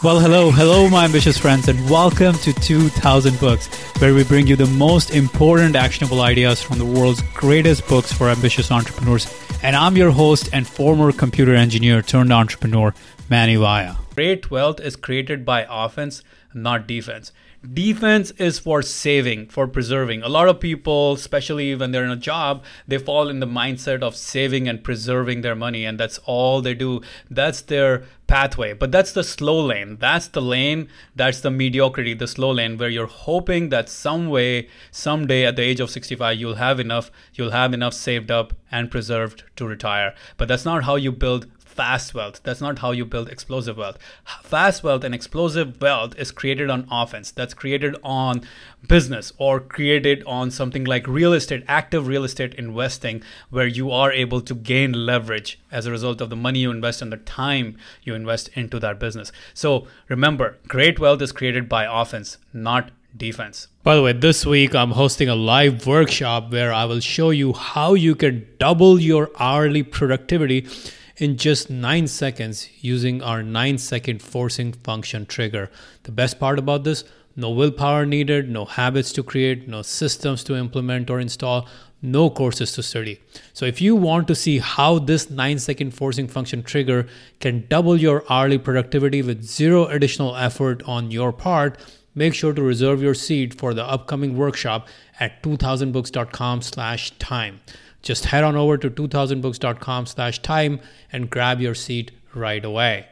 Well, hello, hello, my ambitious friends, and welcome to 2000 Books, where we bring you the most important actionable ideas from the world's greatest books for ambitious entrepreneurs. And I'm your host and former computer engineer turned entrepreneur, Mani Vaya. Great wealth is created by offense, not defense. Defense is for saving, for preserving. A lot of people, especially when they're in a job, they fall in the mindset of saving and preserving their money, and that's all they do. That's their pathway. But that's the slow lane. That's the lane, that's the mediocrity, the slow lane, where you're hoping that some way, someday at the age of 65, you'll have enough, you'll have enough saved up and preserved to retire. But that's not how you build fast wealth. That's not how you build explosive wealth. Fast wealth and explosive wealth is created on offense. That's created on business or created on something like real estate, active real estate investing, where you are able to gain leverage as a result of the money you invest and the time you invest into that business. So remember, great wealth is created by offense, not defense. By the way, this week I'm hosting a live workshop where I will show you how you can double your hourly productivity in just 9 seconds using our 9 second forcing function trigger. The best part about this no willpower needed, no habits to create, no systems to implement or install, no courses to study. So, if you want to see how this 9 second forcing function trigger can double your hourly productivity with zero additional effort on your part, make sure to reserve your seat for the upcoming workshop at 2000books.com slash time. Just head on over to 2000books.com slash time and grab your seat right away.